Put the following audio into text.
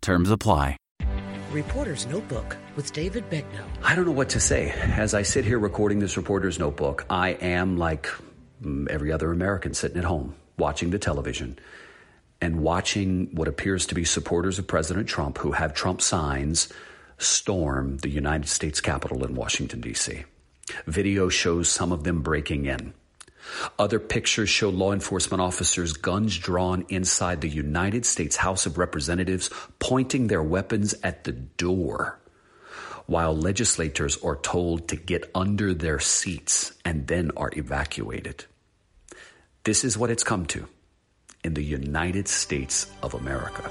Terms apply. Reporter's Notebook with David Begnaud. I don't know what to say. As I sit here recording this Reporter's Notebook, I am like mm, every other American sitting at home, watching the television and watching what appears to be supporters of President Trump who have Trump signs storm the United States Capitol in Washington, D.C. Video shows some of them breaking in. Other pictures show law enforcement officers, guns drawn inside the United States House of Representatives, pointing their weapons at the door, while legislators are told to get under their seats and then are evacuated. This is what it's come to in the United States of America.